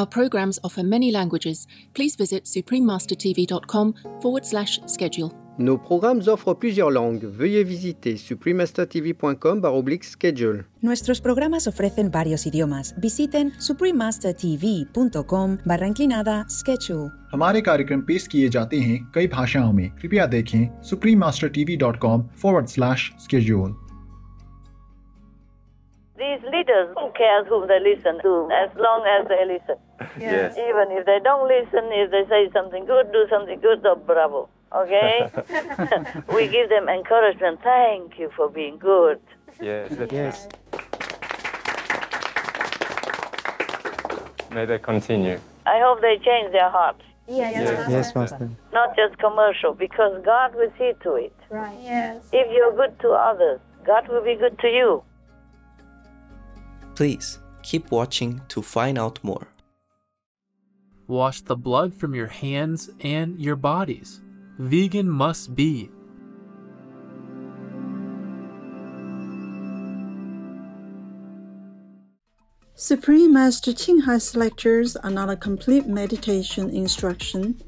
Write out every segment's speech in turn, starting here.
Our programs offer many languages. Please visit suprememastertv.com forward slash schedule. Nos programmes offrent plusieurs langues. Veuillez visiter suprememastertv.com schedule. Nuestros programas ofrecen varios idiomas. Visiten suprememastertv.com barra inclinada schedule. हमारे कार्यक्रम पेश किए जाते हैं कई भाषाओं में कृपया देखें suprememastertv.com forward slash schedule. These leaders, who cares whom they listen to, as long as they listen. Yes. Even if they don't listen, if they say something good, do something good, oh, bravo. Okay? we give them encouragement. Thank you for being good. Yes. that's Yes. right. May they continue. I hope they change their hearts, Yes. Yes, Master. not just commercial, because God will see to it. Right. Yes. If you're good to others, God will be good to you. Please keep watching to find out more. Wash the blood from your hands and your bodies. Vegan must be. Supreme Master Ching Hai's lectures are not a complete meditation instruction.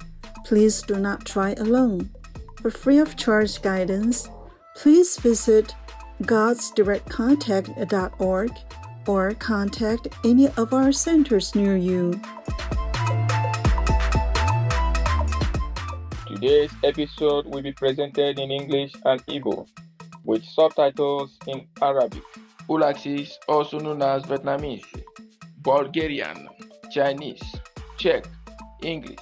Please do not try alone. For free of charge guidance, please visit godsdirectcontact.org or contact any of our centers near you. Today's episode will be presented in English and Igbo with subtitles in Arabic. Aulacese, also known as Vietnamese, Bulgarian, Chinese, Czech, English,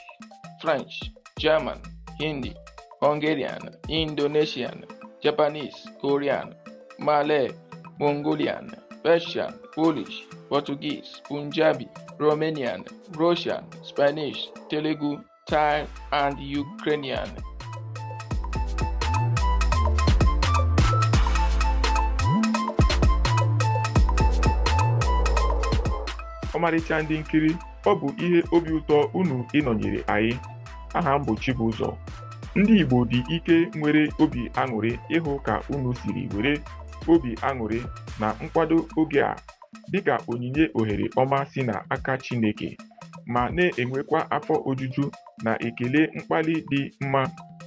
French, German, Hindi, Hungarian, Indonesian, Japanese, Korean, Malay, Mongolian, Persian, Polish, Portuguese, Punjabi, Romanian, Russian, Spanish, Telugu, Thai, and Ukrainian. ọmarịcha ndị nkiri ọ bụ ihe obi ụtọ unu ịnọnyere anyị aha m bụ Chibụzọ ndị Igbo dị ike nwere obi aṅụrị ịhụ ka unu siri were obi aṅụrị na nkwado oge a dịka onyinye ohere ọma si n'aka Chineke ma na-enwekwa afọ ojuju na ekele mkpali dị mma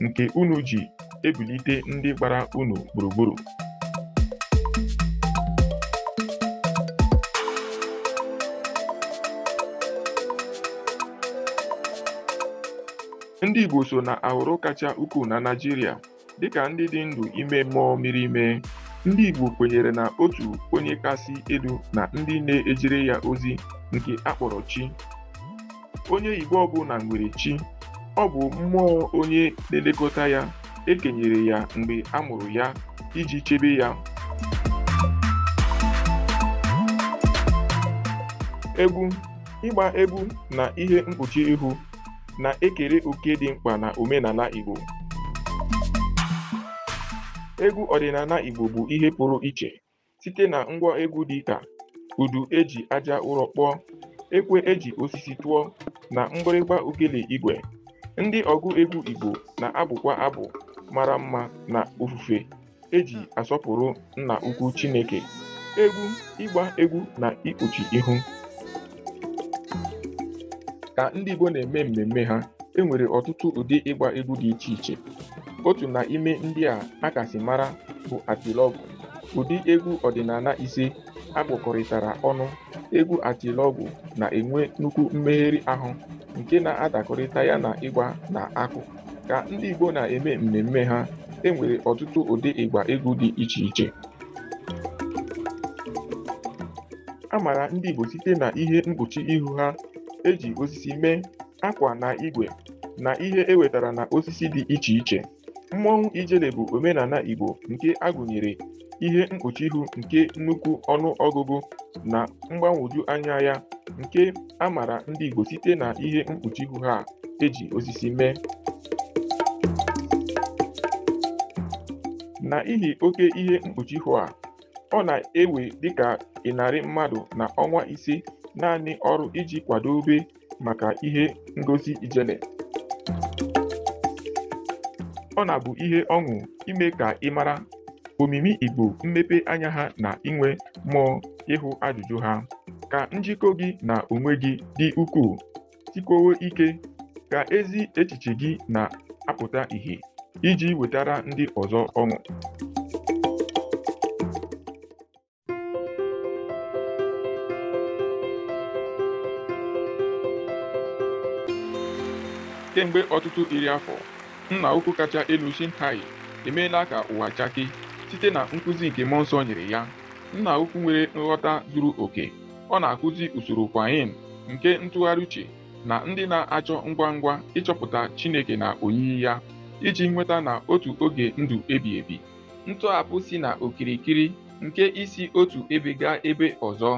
nke unu ji ebilite ndị gbara unu gburugburu. Ndị Igbo so na aghụrụ kacha ukwuu na Naịjirịa dịka ndị dị ndụ ime mmụọ miri ime. Ndị Igbo kwenyere na otu onye kasị elu na ndị na-ejere ya ozi nke akpọrọ chi. Onye Igbo ọbụla nwere chi ọ bụ mmụọ onye na-elekọta ya ekenyere ya mgbe a mụrụ ya iji chebe ya. Egwu ịgba egwu na ihe mkpuchi ihu na-ekere òkè dị mkpa na omenala Igbo. Egwu ọdịnala Igbo bụ ihe pụrụ iche site na ngwa egwu dị ka udu eji aja ụrọ kpụọ ekwe eji osisi tụọ na mgbịrịgba ukele igwe. Ndị ọgụ egwu Igbo na-abụkwa abụ mara mma na ofufe eji asọpụrụ nna ukwu Chineke. Egwu ịgba egwu na ikpuchi ihu. Ka ndị Igbo na-eme mmemme ha e nwere ọtụtụ ụdị ịgba egwu dị iche iche. Otu n'ime ndị a akasị mara bụ atilọgwụ ụdị egwu ọdịnala ise akpọkọrịtara ọnụ egwu atilọgwụ na-enwe nnukwu mmegheri ahụ nke na-adakọrịta ya na ịgba na akụ. Ka ndị Igbo na-eme mmemme ha e nwere ọtụtụ ụdị ịgba egwu dị iche iche. A maara ndị Igbo site na ihe mkpuchi ihu ha eji osisi mee akwa na igwe na ihe ewetara na osisi dị iche iche. Mmọnwụ ijele bụ omenala Igbo nke agụnyere ihe mkpuchi ihu nke nnukwu ọnụ ọgụgụ na mgbagwoju anya ya nke a mara ndị Igbo site na ihe mkpuchi ihu ha eji osisi mee. N'ihi oke ihe mkpuchi ihu a ọ na-ewe dịka ịnarị mmadụ na ọnwa ise naanị ọrụ iji kwadobe maka ihe ngosi ijele. Ọ na-abụ ihe ọṅụ ime ka ị mara omimi Igbo mmepe anya ha na inwe mmụọ ịhụ ajụjụ ha. Ka njikọ gị na onwe gị dị ukwuu. Sikwowe ike ka ezi echiche gị na-apụta ìhè iji wetara ndị ọzọ ọṅụ. Kemgbe ọtụtụ iri afọ nna ukwu kacha elu Shinhai emeela ka ụwa chake site na nkụzi nke mmụọ nsọ nyere ya. Nna ukwu nwere nghọta zuru oke. Ọ na-akụzi usoro kwain nke ntụgharị uche na ndị na-achọ ngwa ngwa ịchọpụta Chineke na oyiyi ya iji nweta na otu oge ndụ ebi ebi. Ntọhapụ si na okirikiri nke isi otu ebe gaa ebe ọzọ.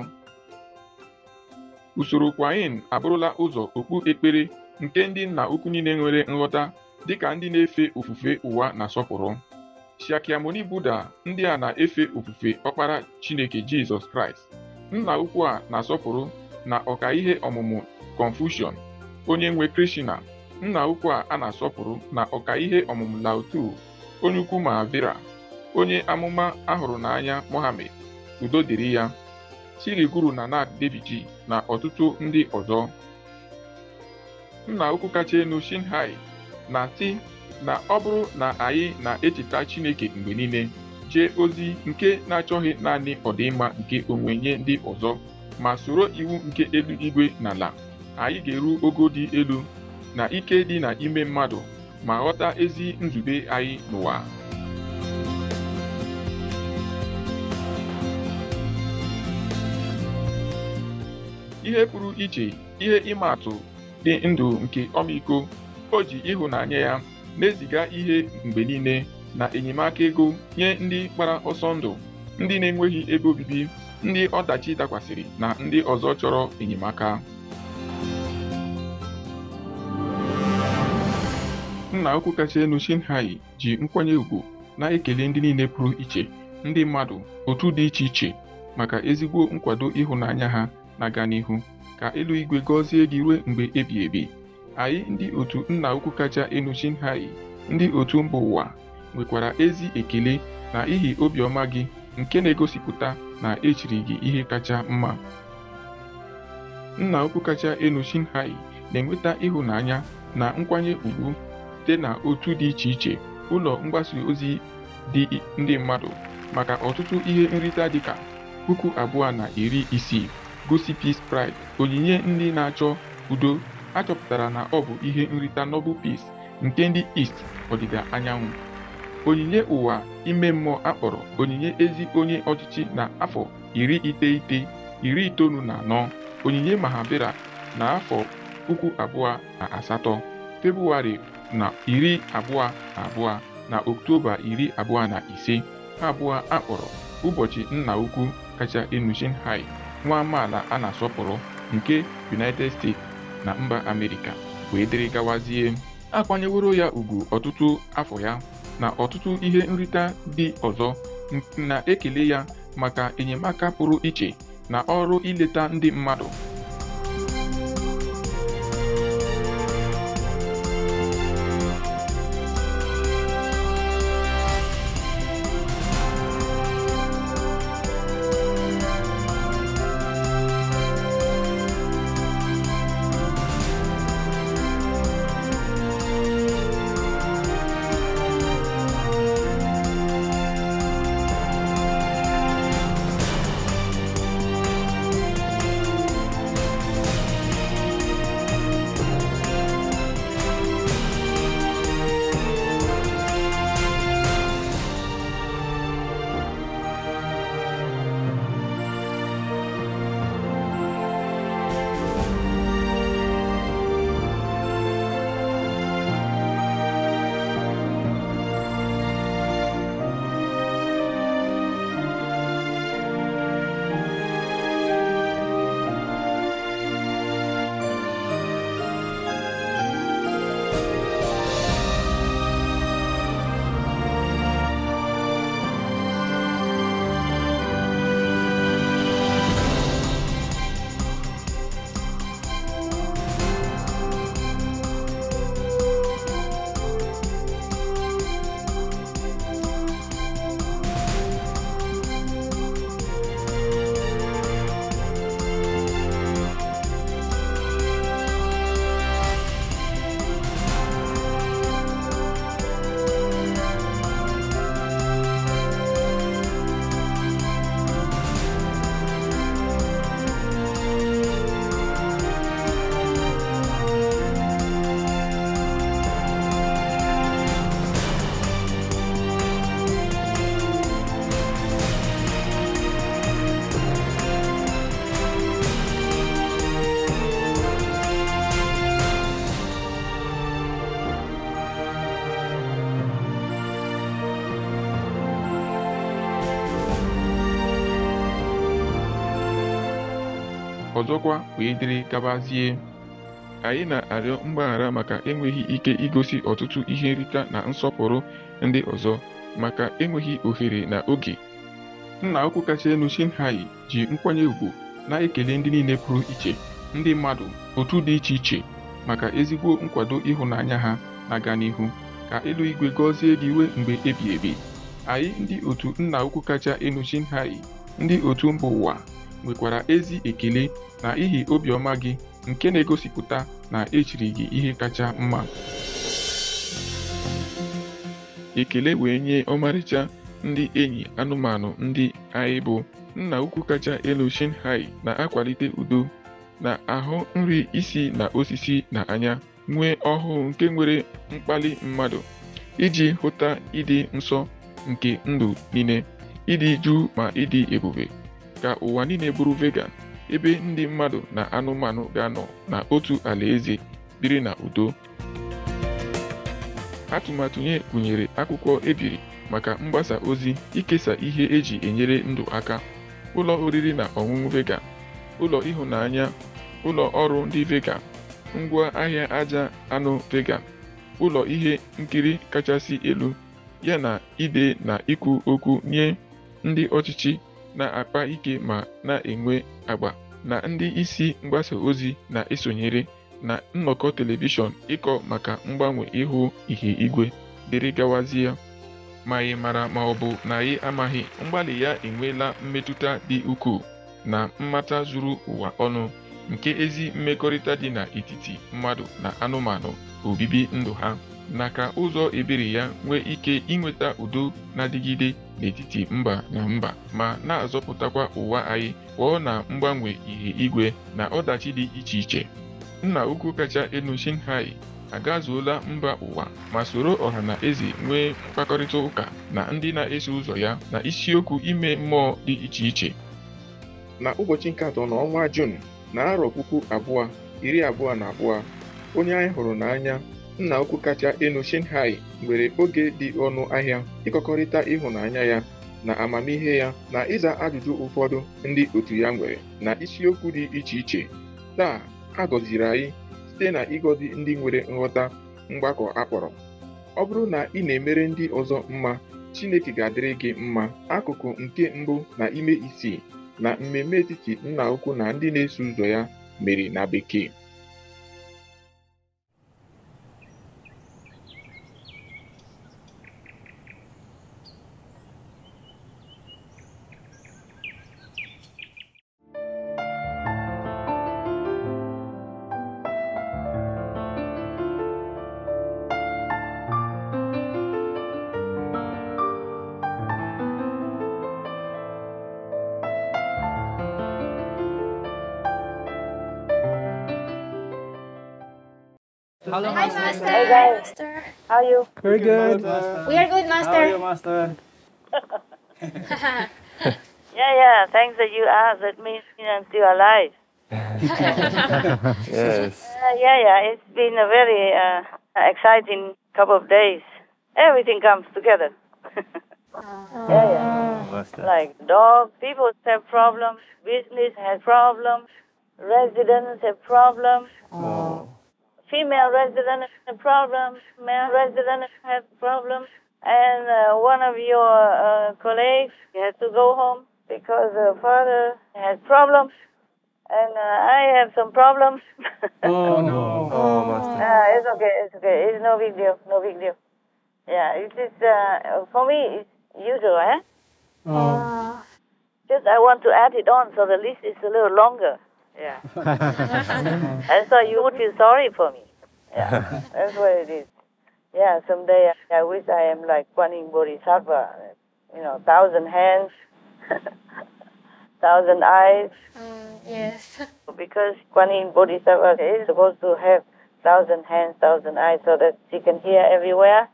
Usoro kwain abụrụla ụzọ okpu ekpere nke ndị nna ukwu niile nwere nghọta dịka ndị na-efe ofufe ụwa na-asọpụrụ. Shakyamuni Buddha ndị a na-efe ofufe ọkpara Chineke Jizọs Kraịst nna ukwu a na-asọpụrụ na ọkaihe ọmụmụ Confucian onye nwe Krishna nna ukwu a na-asọpụrụ na ọkaihe ọmụmụ Lao Tzu onye ukwu Mahavira onye amụma ahụrụ n'anya Mohammed udo dịrị ya. Sri Guru Nanak Dev Ji na ọtụtụ ndị ọzọ. Nna ukwu kacha elu Shinhai na-asị na ọ bụrụ na anyị na-echeta Chineke mgbe niile jee ozi nke na-achọghị naanị ọdịmma nke onwe nye ndị ọzọ ma soro iwu nke eluigwe na ala anyị ga-eru ogo dị elu na ike dị n'ime mmadụ ma ghọta ezi nzube anyị n'ụwa. Ihe pụrụ iche ihe ịma atụ dị ndụ nke ọmịiko. O ji ịhụnanya ya na-eziga ihe mgbe niile na enyemaka ego nye ndị gbara ọsọ ndụ ndị na-enweghị ebe obibi ndị ọdachi dakwasịrị na ndị ọzọ chọrọ enyemaka. Nna ukwu kacha elu Shinhai ji nkwanye ùgwù na-ekele ndị niile pụrụ iche ndị mmadụ otu dị iche iche maka ezigbo nkwado ịhụnanya ha na-aga n'ihu. Ka eluigwe gọzie gị ruo mgbe ebi ebi. Anyị ndị otu nna ukwu kacha elu Shinhai ndị otu mba ụwa nwekwara ezi ekele na ihi obiọma gị nke na-egosipụta na echiri gị ihe kacha mma. Nna ukwu kacha elu Shinhai na-enweta ịhụnanya na nkwanye ùgwù site na otu dị iche iche ụlọ mgbasa ozi dị ndị mmadụ maka ọtụtụ ihe nrita dịka puku abụọ na iri isii gosi Peace Pride onyinye ndị na-achọ udo achọpụtara na ọ bụ ihe nrita Nobel Peace nke ndị East ọdịda anyanwụ. Onyinye ụwa ime mmụọ akpọrọ onyinye ezi onye ọchịchị na afọ iri iteghete iri itoolu na anọ onyinye Mahabira na afọ puku abụọ na asatọ Febụwarị na iri abụọ na abụọ na Ọktoba iri abụọ na ise. Abụọ akpọrọ ụbọchị nna ukwu kacha enu Shinhai nwa amaala a na-asọpụrụ nke United States. Na mba Amerịka wee dịrị gawazie. Akwanyeworo ya ugwu ọtụtụ afọ ya na ọtụtụ ihe nrita dị ọzọ na-ekele ya maka enyemaka pụrụ iche na ọrụ ileta ndị mmadụ. Ọzọkwa wee dịrị gabazie anyị na-arịọ mgbaghara maka enweghị ike igosi ọtụtụ ihe nrita na nsọpụrụ ndị ọzọ maka enweghị ohere na oge. Nna ukwu kacha elu Shinhai ji nkwanye ùgwù na-ekele ndị niile pụrụ iche ndị mmadụ otu dị iche iche maka ezigbo nkwado ịhụnanya ha na-aga n'ihu. Ka eluigwe gọzie gị iwe mgbe ebi ebi. Anyị ndị otu nna ukwu kacha elu Shinhai ndị otu mba ụwa. Nwekwara ezi ekele n'ihi obiọma gị nke na-egosipụta na echiri gị ihe kacha mma. Ekele wee nye ọmarịcha ndị enyi anụmanụ ndị anyị bụ. Nna ukwu kacha elu Shinhai na-akwalite udo na ahụ nri isi na osisi na anya nwee ọhụụ nke nwere mkpali mmadụ iji hụta ịdị nsọ nke ndụ niile ịdị jụụ ma ịdị ebube. Ka ụwa niile bụrụ vegan ebe ndị mmadụ na anụmanụ ga-anọ na otu alaeze biri na udo. Atụmatụ nye gụnyere akwụkwọ ebiri maka mgbasa ozi ikesa ihe eji enyere ndụ aka ụlọ oriri na ọṅụṅụ vegan ụlọ ịhụnanya ụlọ ọrụ ndị vegan ngwa ahịa aja anụ vegan ụlọ ihe nkiri kachasị elu ya na ide na ikwu okwu nye ndị ọchịchị na-akpa ike ma na-enwe agba na ndị isi mgbasa ozi na-esonyere na nnọkọ telivishọn ịkọ maka mgbanwe ihu ihe igwe dịrị gawazie. Ma ị mara ma ọ bụ na ị amaghị mgbalị ya enweela mmetụta dị ukwuu na mmata zuru ụwa ọnụ nke ezi mmekọrịta dị n'etiti mmadụ na anụmanụ obibi ndụ ha na ka ụzọ ebere ya nwee ike inweta udo na-adịgide n'etiti mba na mba ma na-azọpụtakwa ụwa anyị pụọ na mgbanwe ihe igwe na ọdachi dị iche iche. Nna ukwu kacha elu Shinhai agazuola mba ụwa ma soro ọha na eze nwee mkpakọrịta ụka na ndị na-eso ụzọ ya na isiokwu ime mmụọ dị iche iche. Na ụbọchị nke atọ n'ọnwa Jun na arọ puku abụọ iri abụọ na abụọ onye anyị hụrụ n'anya nna ukwu kacha elu Shinhai nwere oge dị ọnụ ahịa ịkọkọrịta ịhụnanya ya na amamihe ya na ịza ajụjụ ụfọdụ ndị otu ya nwere na isiokwu dị iche iche. Taa a gọziri anyị site na ịgọzi ndị nwere nghọta mgbakọ akpọrọ ọ bụrụ na ị na-emere ndị ọzọ mma Chineke ga-adịrị gị mma. Akụkụ nke mbụ na ime isii na mmemme etiti nna ukwu na ndị na-eso ụzọ ya mere na bekee. How are you? Very good. We are good, Master. How are you, Master. Master? Yeah, yeah. Thanks that you asked. That means I'm still alive. Yes. Uh, yeah, yeah. It's been a very uh, exciting couple of days. Everything comes together. yeah, yeah. Master. Like dog, people have problems. Business has problems. Residents have problems. Oh. Female residents have problems. Male residents have problems. And uh, one of your uh, colleagues has to go home because the father has problems. And uh, I have some problems. Oh no. Oh, Master. Uh, it's okay, it's okay. It's no big deal, no big deal. Yeah, it's just, uh, for me, it's usual, eh? Oh. Just I want to add it on so the list is a little longer. Yeah. and so you would feel sorry for me. Yeah, that's what it is. Yeah, someday I wish I am like Kuan Yin Bodhisattva. You know, thousand hands, thousand eyes. Mm, yes. Because Kuan Yin Bodhisattva is supposed to have thousand hands, thousand eyes, so that she can hear everywhere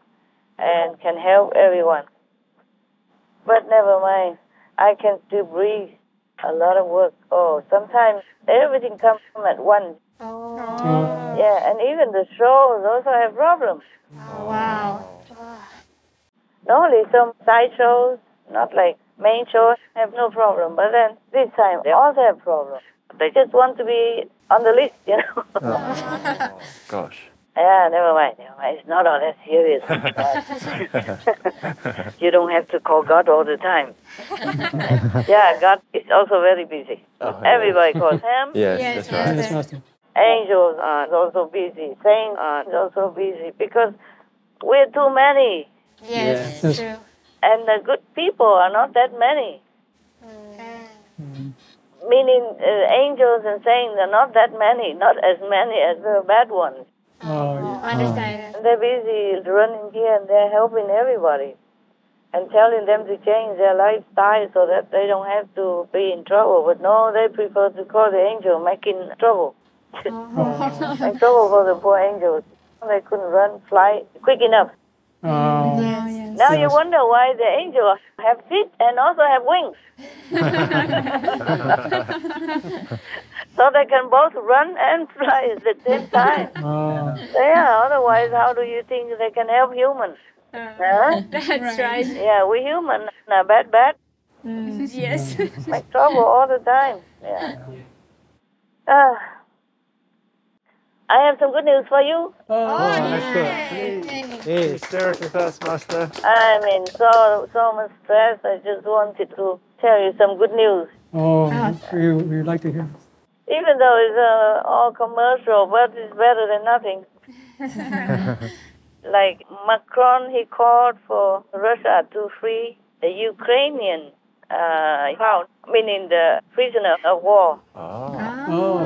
and can help everyone. But never mind, I can still breathe. A lot of work. Oh, sometimes everything comes at once. Oh. Yeah, and even the shows also have problems. Oh, wow. Not only some side shows, not like main shows, have no problem, but then this time they also have problems. They just want to be on the list, you know. oh. Gosh. Yeah, never mind. Never mind. It's not all that serious. you don't have to call God all the time. yeah, God is also very busy. Oh, yeah. Everybody calls him. Yes, Yes, that's right. Yes, Angels are also busy. Saints are also busy because we're too many. Yes, Yes. true. And the good people are not that many. Meaning, uh, angels and saints are not that many, not as many as the bad ones. Oh, Understand. Oh. They're busy running here and they're helping everybody and telling them to change their lifestyle so that they don't have to be in trouble. But no, they prefer to call the angel making trouble. Oh. Make trouble for the poor angels. They couldn't run, fly quick enough. Oh, Now you wonder why the angels have feet and also have wings. so they can both run and fly at the same time. oh. Yeah, otherwise, how do you think they can help humans? Huh? That's right. Yeah, we human are bad, bad. Yes. Make trouble all the time. Yeah. Uh, I have some good news for you. Oh, that's good. Please share it with us, Master. I'm in so so much stress. I just wanted to tell you some good news. Oh, we, we'd like to hear. Even though it's uh, all commercial, but it's better than nothing. like Macron, he called for Russia to free the Ukrainian uh, crowd, meaning the prisoner of war, Oh. Oh,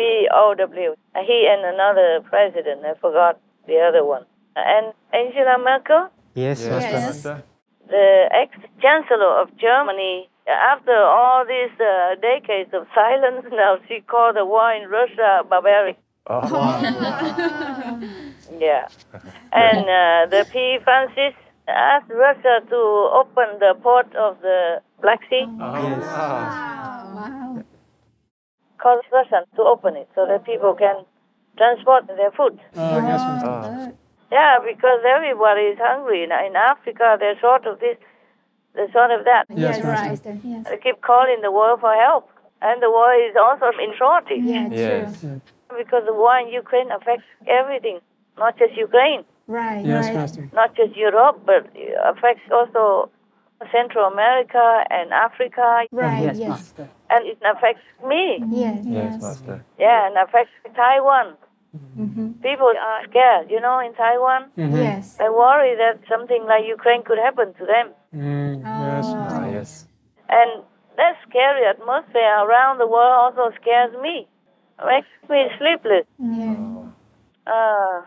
POW. He and another president, I forgot the other one. And Angela Merkel, Yes, Master. Master. the ex-chancellor of Germany, after all these uh, decades of silence, now she called the war in Russia barbaric. Oh. Yeah. And uh, the P. Francis asked Russia to open the port of the Black Sea, Yes. Wow. Called Russia to open it so that people can transport their food. oh yes, Master. Oh. Yeah, because everybody is hungry. In in Africa, they're short of this, they're short of that. Yes, Yes, right. Yes. They keep calling the world for help. And the war is also in shortage. Yeah, Yes. true. Because the war in Ukraine affects everything, not just Ukraine, Right, Yes, right. Master. not just Europe, but it affects also Central America and Africa, Right, yes, yes. Master. and it affects me. Yes, Yes, yes. Master. Yeah, and affects Taiwan. Mm-hmm. People are scared, you know, in Taiwan. Mhm. Yes. They worry that something like Ukraine could happen to them. Mm, yes, Oh. Ah, yes. And that scary atmosphere around the world also scares me. Makes me sleepless. Yeah. Uh,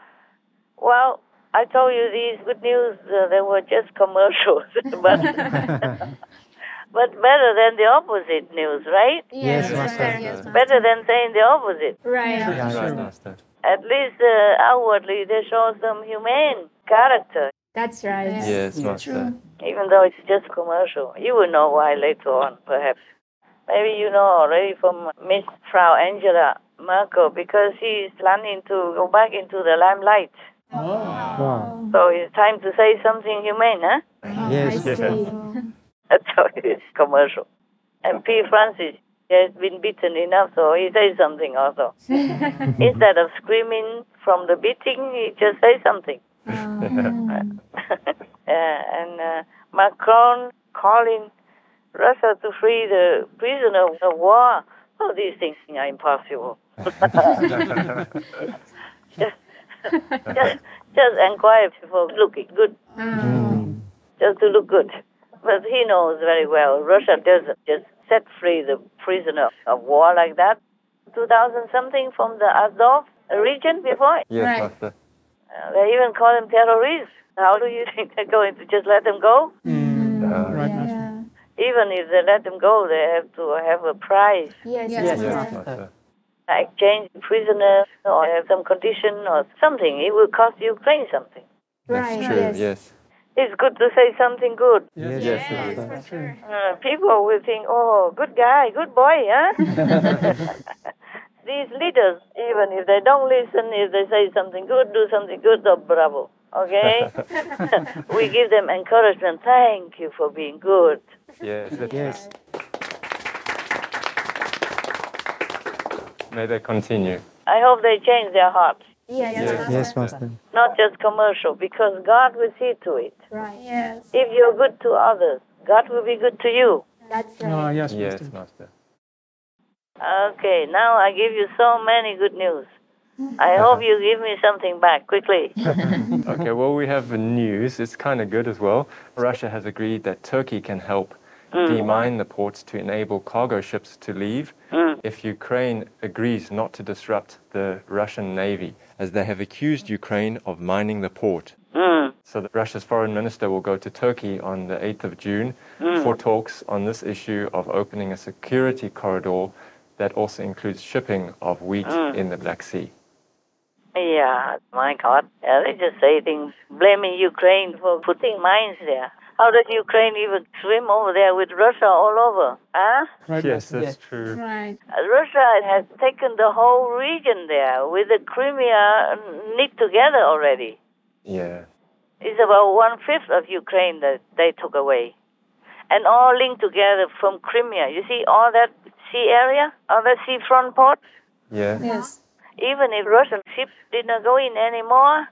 well, I told you these good news, uh, they were just commercials, but but better than the opposite news, right? Yes, Yes, Master. Master. Yes, Master. Better than saying the opposite. Right. Right. Master. At least uh, outwardly, they show some humane character, That's right. Yes, Master. even though it's just commercial. You will know why later on, perhaps. Maybe you know already from Miss Frau Angela Merkel, because she is planning to go back into the limelight. Wow. So it's time to say something humane, huh? Yes, yes. That's how it is commercial. And P. Francis has been beaten enough, so he says something also. Instead of screaming from the beating, he just says something. yeah, and uh, Macron calling Russia to free the prisoner of war. All these things are impossible. just, just, just inquire for looking good, just to look good. But he knows very well Russia doesn't just set free the prisoner of war like that. 2000 something from the Azov region before. Yes, Right. Master. Uh, they even call them terrorists. How do you think they're going to just let them go? Mm, Uh, right, Master. Yeah. Even if they let them go, they have to have a price, Yes, Yes, yes, Yes, Master. Master. exchange prisoners, or have some condition or something. It will cost Ukraine something. Right, That's true. yes. Yes. It's good to say something good. Yes, Yes, Master. Master. for sure. Uh, people will think, oh, good guy, good boy, huh? These leaders, even if they don't listen, if they say something good, do something good, oh, bravo. Okay? we give them encouragement. Thank you for being good. Yes. that's Yes. May they continue. I hope they change their hearts, Yes. Yes, Master. not just commercial, because God will see to it. Right. Yes. If you're good to others, God will be good to you. That's Oh, right. yes, Yes, Master. Master. Okay, now I give you so many good news. I uh-huh. hope you give me something back quickly. Okay, well, we have news. It's kind of good as well. Russia has agreed that Turkey can help Mm. demine the ports to enable cargo ships to leave mm. if Ukraine agrees not to disrupt the Russian navy, as they have accused Ukraine of mining the port. Mm. So that Russia's foreign minister will go to Turkey on the 8th of June mm. for talks on this issue of opening a security corridor that also includes shipping of wheat in the Black Sea. Yeah, my God. Yeah, they just say things, blaming Ukraine for putting mines there. How does Ukraine even swim over there with Russia all over? Huh? Right, Yes, Master. that's true. Right. Uh, Russia has taken the whole region there with the Crimea knit together already. Yeah. It's about one fifth of Ukraine that they took away. And all linked together from Crimea. You see all that sea area, all that seafront ports? Yeah. Yes. Even if Russian ships did not go in anymore,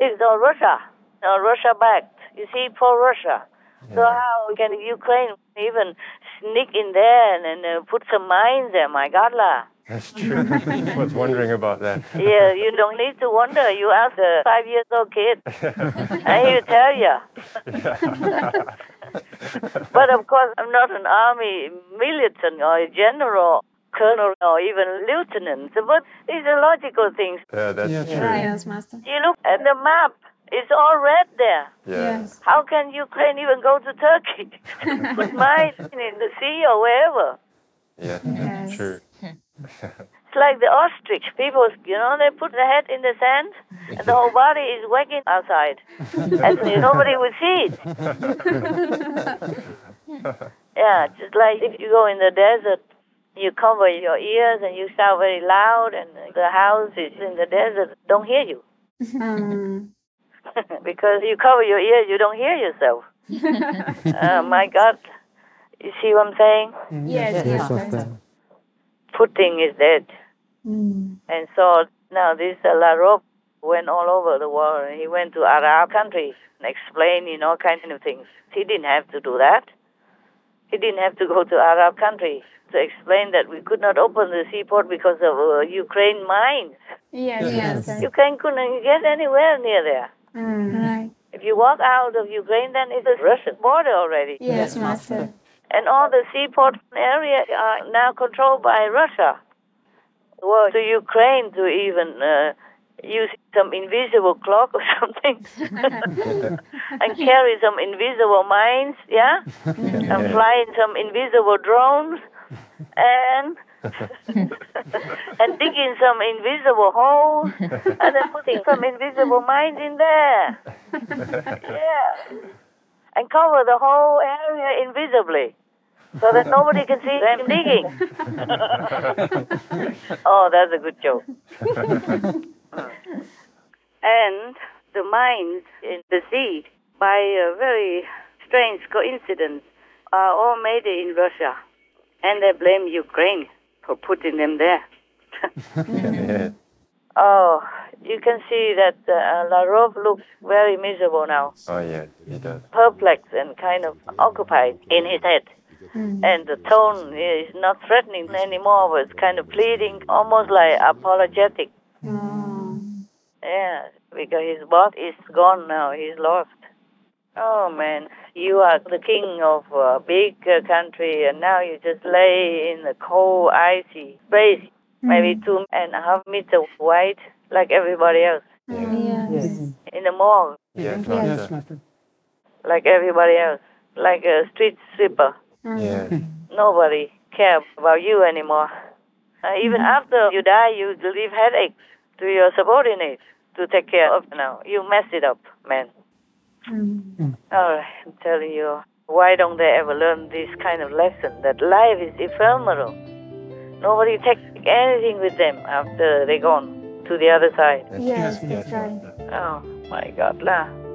it's all Russia, all Russia backed. You see, for Russia. So how can Ukraine even sneak in there and, and uh, put some mines there? My God, lah. That's true. I was wondering about that. Yeah, you don't need to wonder. You ask a five years old kid, and he'll tell you. But of course, I'm not an army militant or a general, colonel, or even lieutenant. But these are logical things. Yeah, that's true. Right. Yes, Master. You look at the map, it's all red there. Yeah. Yes. How can Ukraine even go to Turkey? Put mines in the sea or wherever. Yeah, Yes. true. It's like the ostrich. People, you know, they put their head in the sand and the whole body is wagging outside. and nobody would see it. Yeah, just like if you go in the desert, you cover your ears and you shout very loud, and the houses in the desert don't hear you. Um, because you cover your ears, you don't hear yourself. uh, my God. You see what I'm saying? yes. Yes, Yes. Master. Putin is dead. Mm. And so now this uh, Lavrov went all over the world. He went to Arab countries and explaining all kinds of things. He didn't have to do that. He didn't have to go to Arab countries to explain that we could not open the seaport because of uh, Ukraine mines. Yes. Yes. Ukraine couldn't get anywhere near there. Mm. Right. If you walk out of Ukraine, then it's a Russian border already. Yes, Master. And all the seaport areas are now controlled by Russia. Well, to Ukraine to even uh, use some invisible clock or something and carry some invisible mines, yeah? and flying some invisible drones and and digging some invisible holes and then putting some invisible mines in there. Yeah. And cover the whole area invisibly so that nobody can see them digging. oh, that's a good joke. and the mines in the sea, by a very strange coincidence, are all made in Russia. And they blame Ukraine for putting them there. yeah. Oh, you can see that uh, Lavrov looks very miserable now, Oh, yeah, he does. perplexed and kind of occupied in his head. And the tone is not threatening anymore, but it's kind of pleading, almost like apologetic. Yeah, because his boss is gone now, he's lost. Oh man, you are the king of a big uh, country, and now you just lay in the cold, icy space, maybe mm. two and a half meter wide, like everybody else. Mm. Mm. Yes. In the mall, Yes, Yes, Master. Master. like everybody else, like a street sweeper. Yeah. Nobody cares about you anymore. Uh, even after you die, you leave headaches to your subordinates to take care of. Now you mess it up, man. Oh, I'm telling you, why don't they ever learn this kind of lesson that life is ephemeral? Nobody takes anything with them after they're gone to the other side. Yes, Yes, that's right. Oh, My God lah.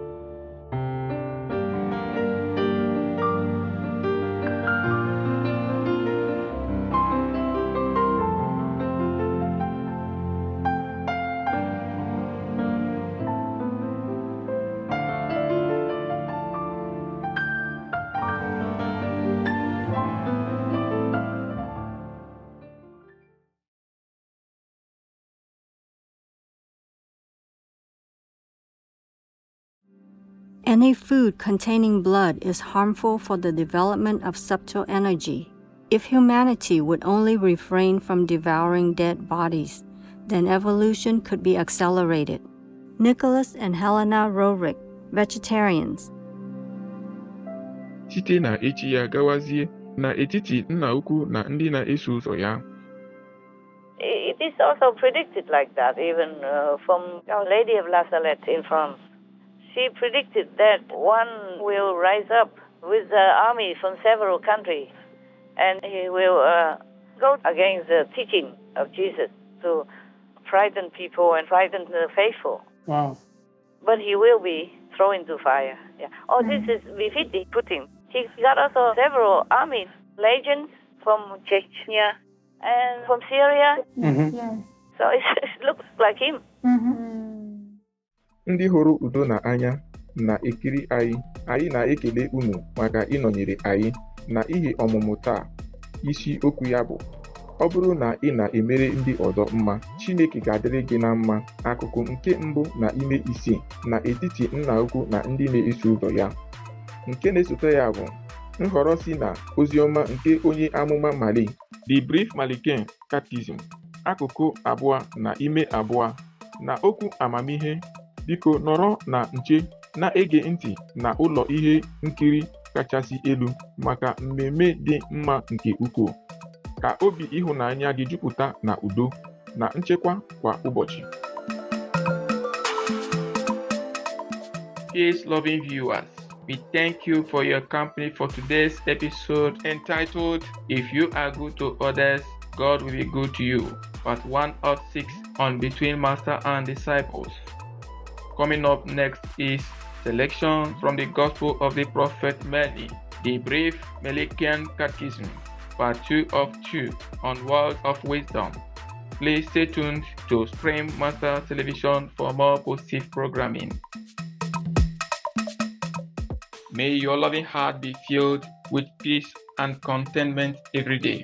Any food containing blood is harmful for the development of subtle energy. If humanity would only refrain from devouring dead bodies, then evolution could be accelerated. Nicholas and Helena Roerich, vegetarians. site na echi ya gawazie n'etiti nna ukwu na ndị na-eso ụzọ ya It is also predicted like that, even uh, from Our Lady of La Salette in France. She predicted that one will rise up with the army from several countries and he will uh, go against the teaching of Jesus to frighten people and frighten the faithful. Wow. But he will be thrown into fire. Yeah. Oh, this is befitting Putin. He got also several army legions from Chechnya and from Syria. Mm-hmm. So it, it looks like him. Ndị hụrụ udo na anya na-ekiri anyị anyị na-ekele unu maka ịnọnyere anyị na ihe ọmụmụ taa. Isi okwu ya bụ ọ bụrụ na ị na-emere ndị ọzọ mma Chineke ga-adịrị gị na mma. Akụkụ nke mbụ na ime isii n'etiti nna ukwu na ndị na-eso ụzọ ya. Nke na-esote ya bụ nhọrọ si na oziọma nke onye amụma Mali The Brief Malican Catechism. Akụkụ abụọ na ime abụọ na okwu amamihe biko nọrọ na nche na-ege ntị na ụlọ ihe nkiri kachasị elu maka mmemme dị mma nke ukwuu ka obi ịhụnanya gị jupụta na udo na nchekwa kwa ụbọchị Peace loving viewers, we thank you for your company for today's episode entitled If You Are Good to Others, God Will Be Good to You, part 1 of 6 on Between Master and Disciples. Coming up next is selection from the Gospel of the Prophet Meli, the brief Melikian Catechism, part 2 of 2 on Words of Wisdom. Please stay tuned to Supreme Master Television for more positive programming. May your loving heart be filled with peace and contentment every day.